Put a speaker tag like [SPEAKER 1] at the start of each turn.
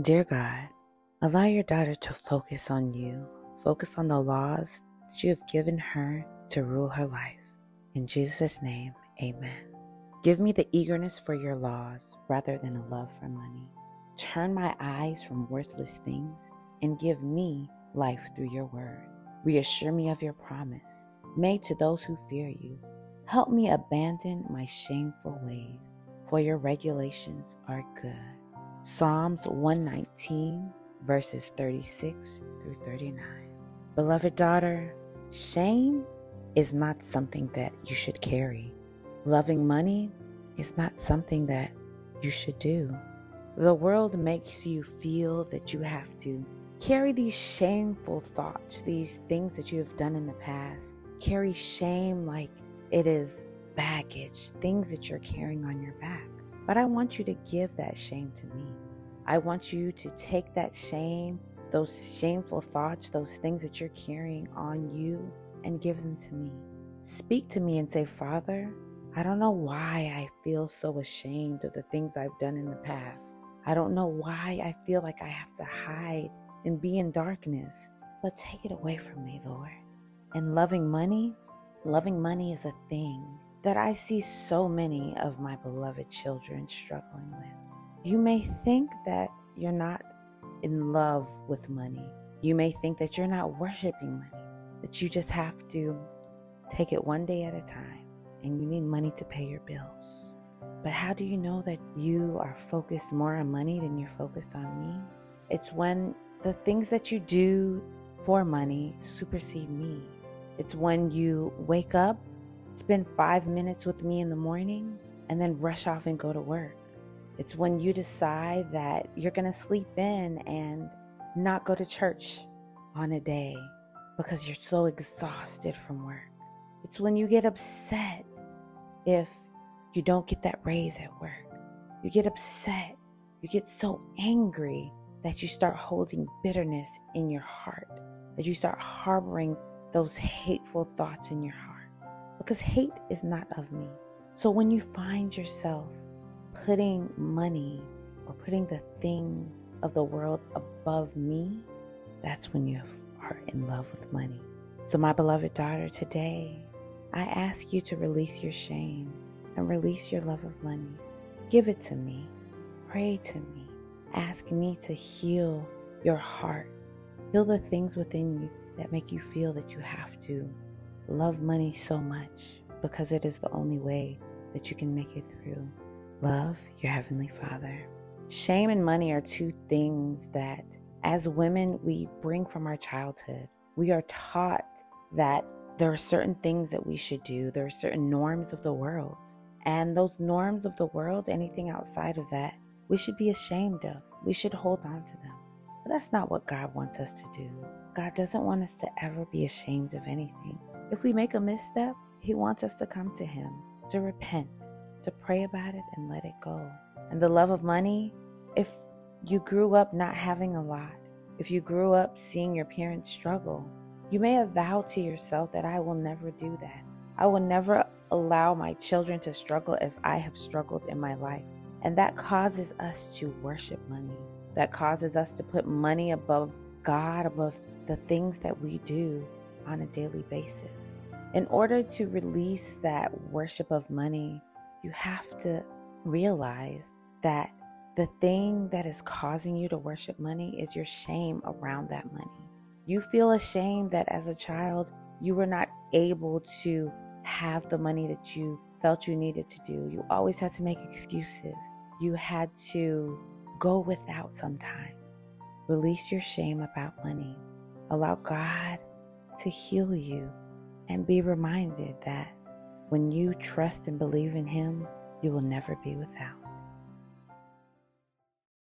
[SPEAKER 1] Dear God, allow your daughter to focus on you, focus on the laws that you have given her to rule her life. In Jesus' name, amen. Give me the eagerness for your laws rather than a love for money. Turn my eyes from worthless things and give me life through your word. Reassure me of your promise made to those who fear you. Help me abandon my shameful ways, for your regulations are good. Psalms 119, verses 36 through 39. Beloved daughter, shame is not something that you should carry. Loving money is not something that you should do. The world makes you feel that you have to carry these shameful thoughts, these things that you have done in the past. Carry shame like it is baggage, things that you're carrying on your back. But I want you to give that shame to me. I want you to take that shame, those shameful thoughts, those things that you're carrying on you, and give them to me. Speak to me and say, Father, I don't know why I feel so ashamed of the things I've done in the past. I don't know why I feel like I have to hide and be in darkness, but take it away from me, Lord. And loving money, loving money is a thing that I see so many of my beloved children struggling with. You may think that you're not in love with money. You may think that you're not worshiping money, that you just have to take it one day at a time and you need money to pay your bills. But how do you know that you are focused more on money than you're focused on me? It's when the things that you do for money supersede me. It's when you wake up Spend five minutes with me in the morning and then rush off and go to work. It's when you decide that you're going to sleep in and not go to church on a day because you're so exhausted from work. It's when you get upset if you don't get that raise at work. You get upset. You get so angry that you start holding bitterness in your heart, that you start harboring those hateful thoughts in your heart because hate is not of me. So when you find yourself putting money or putting the things of the world above me, that's when you are in love with money. So, my beloved daughter, today I ask you to release your shame and release your love of money. Give it to me. Pray to me. Ask me to heal your heart. Heal the things within you that make you feel that you have to love money so much because it is the only way that you can make it through. Love your Heavenly Father. Shame and money are two things that, as women, we bring from our childhood. We are taught that there are certain things that we should do, there are certain norms of the world. And those norms of the world, anything outside of that, we should be ashamed of. We should hold on to them. But that's not what God wants us to do. God doesn't want us to ever be ashamed of anything. If we make a misstep, He wants us to come to Him, to repent, to pray about it and let it go. And the love of money, if you grew up not having a lot, if you grew up seeing your parents struggle, you may have vowed to yourself that I will never do that. I will never allow my children to struggle as I have struggled in my life. And that causes us to worship money. That causes us to put money above God, above the things that we do on a daily basis. In order to release that worship of money, you have to realize that the thing that is causing you to worship money is your shame around that money. You feel ashamed that as a child, you were not able to have the money that you felt you needed to do. You always had to make excuses. You had to go without sometimes. Release your shame about money. Allow God to heal you and be reminded that when you trust and believe in Him, you will never be without.